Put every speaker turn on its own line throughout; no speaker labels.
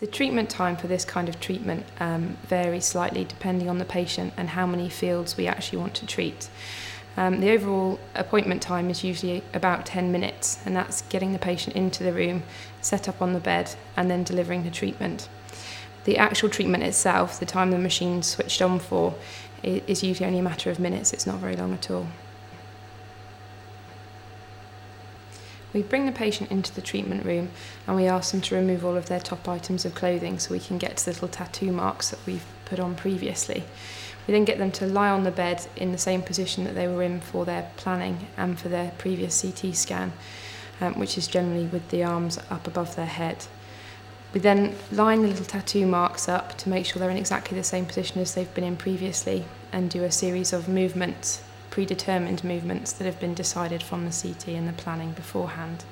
The treatment time for this kind of treatment um, varies slightly depending on the patient and how many fields we actually want to treat. Um, the overall appointment time is usually about 10 minutes, and that's getting the patient into the room, set up on the bed, and then delivering the treatment. The actual treatment itself, the time the machine's switched on for, is usually only a matter of minutes, it's not very long at all. We bring the patient into the treatment room and we ask them to remove all of their top items of clothing so we can get to the little tattoo marks that we've put on previously. We then get them to lie on the bed in the same position that they were in for their planning and for their previous CT scan, um, which is generally with the arms up above their head. We then line the little tattoo marks up to make sure they're in exactly the same position as they've been in previously and do a series of movements predetermined movements that have been decided from the CT and the planning beforehand.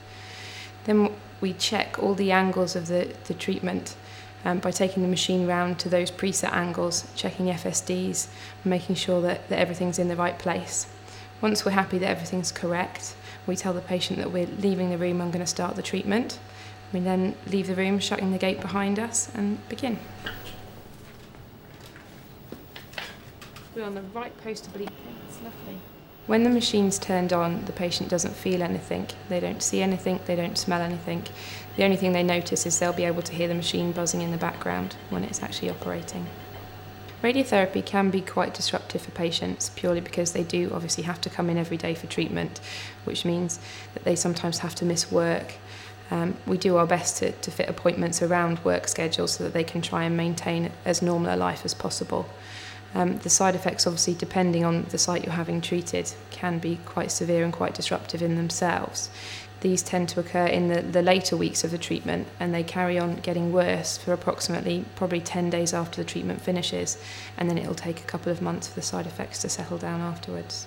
Then we check all the angles of the, the treatment um, by taking the machine round to those preset angles, checking FSDs, making sure that, that everything's in the right place. Once we're happy that everything's correct, we tell the patient that we're leaving the room and going to start the treatment. We then leave the room, shutting the gate behind us, and begin. We're on the right post oblique. When the machine's turned on, the patient doesn't feel anything. They don't see anything, they don't smell anything. The only thing they notice is they'll be able to hear the machine buzzing in the background when it's actually operating. Radiotherapy can be quite disruptive for patients purely because they do obviously have to come in every day for treatment, which means that they sometimes have to miss work. Um, we do our best to, to fit appointments around work schedules so that they can try and maintain as normal a life as possible. Um, the side effects, obviously, depending on the site you're having treated, can be quite severe and quite disruptive in themselves. These tend to occur in the, the later weeks of the treatment and they carry on getting worse for approximately probably 10 days after the treatment finishes, and then it'll take a couple of months for the side effects to settle down afterwards.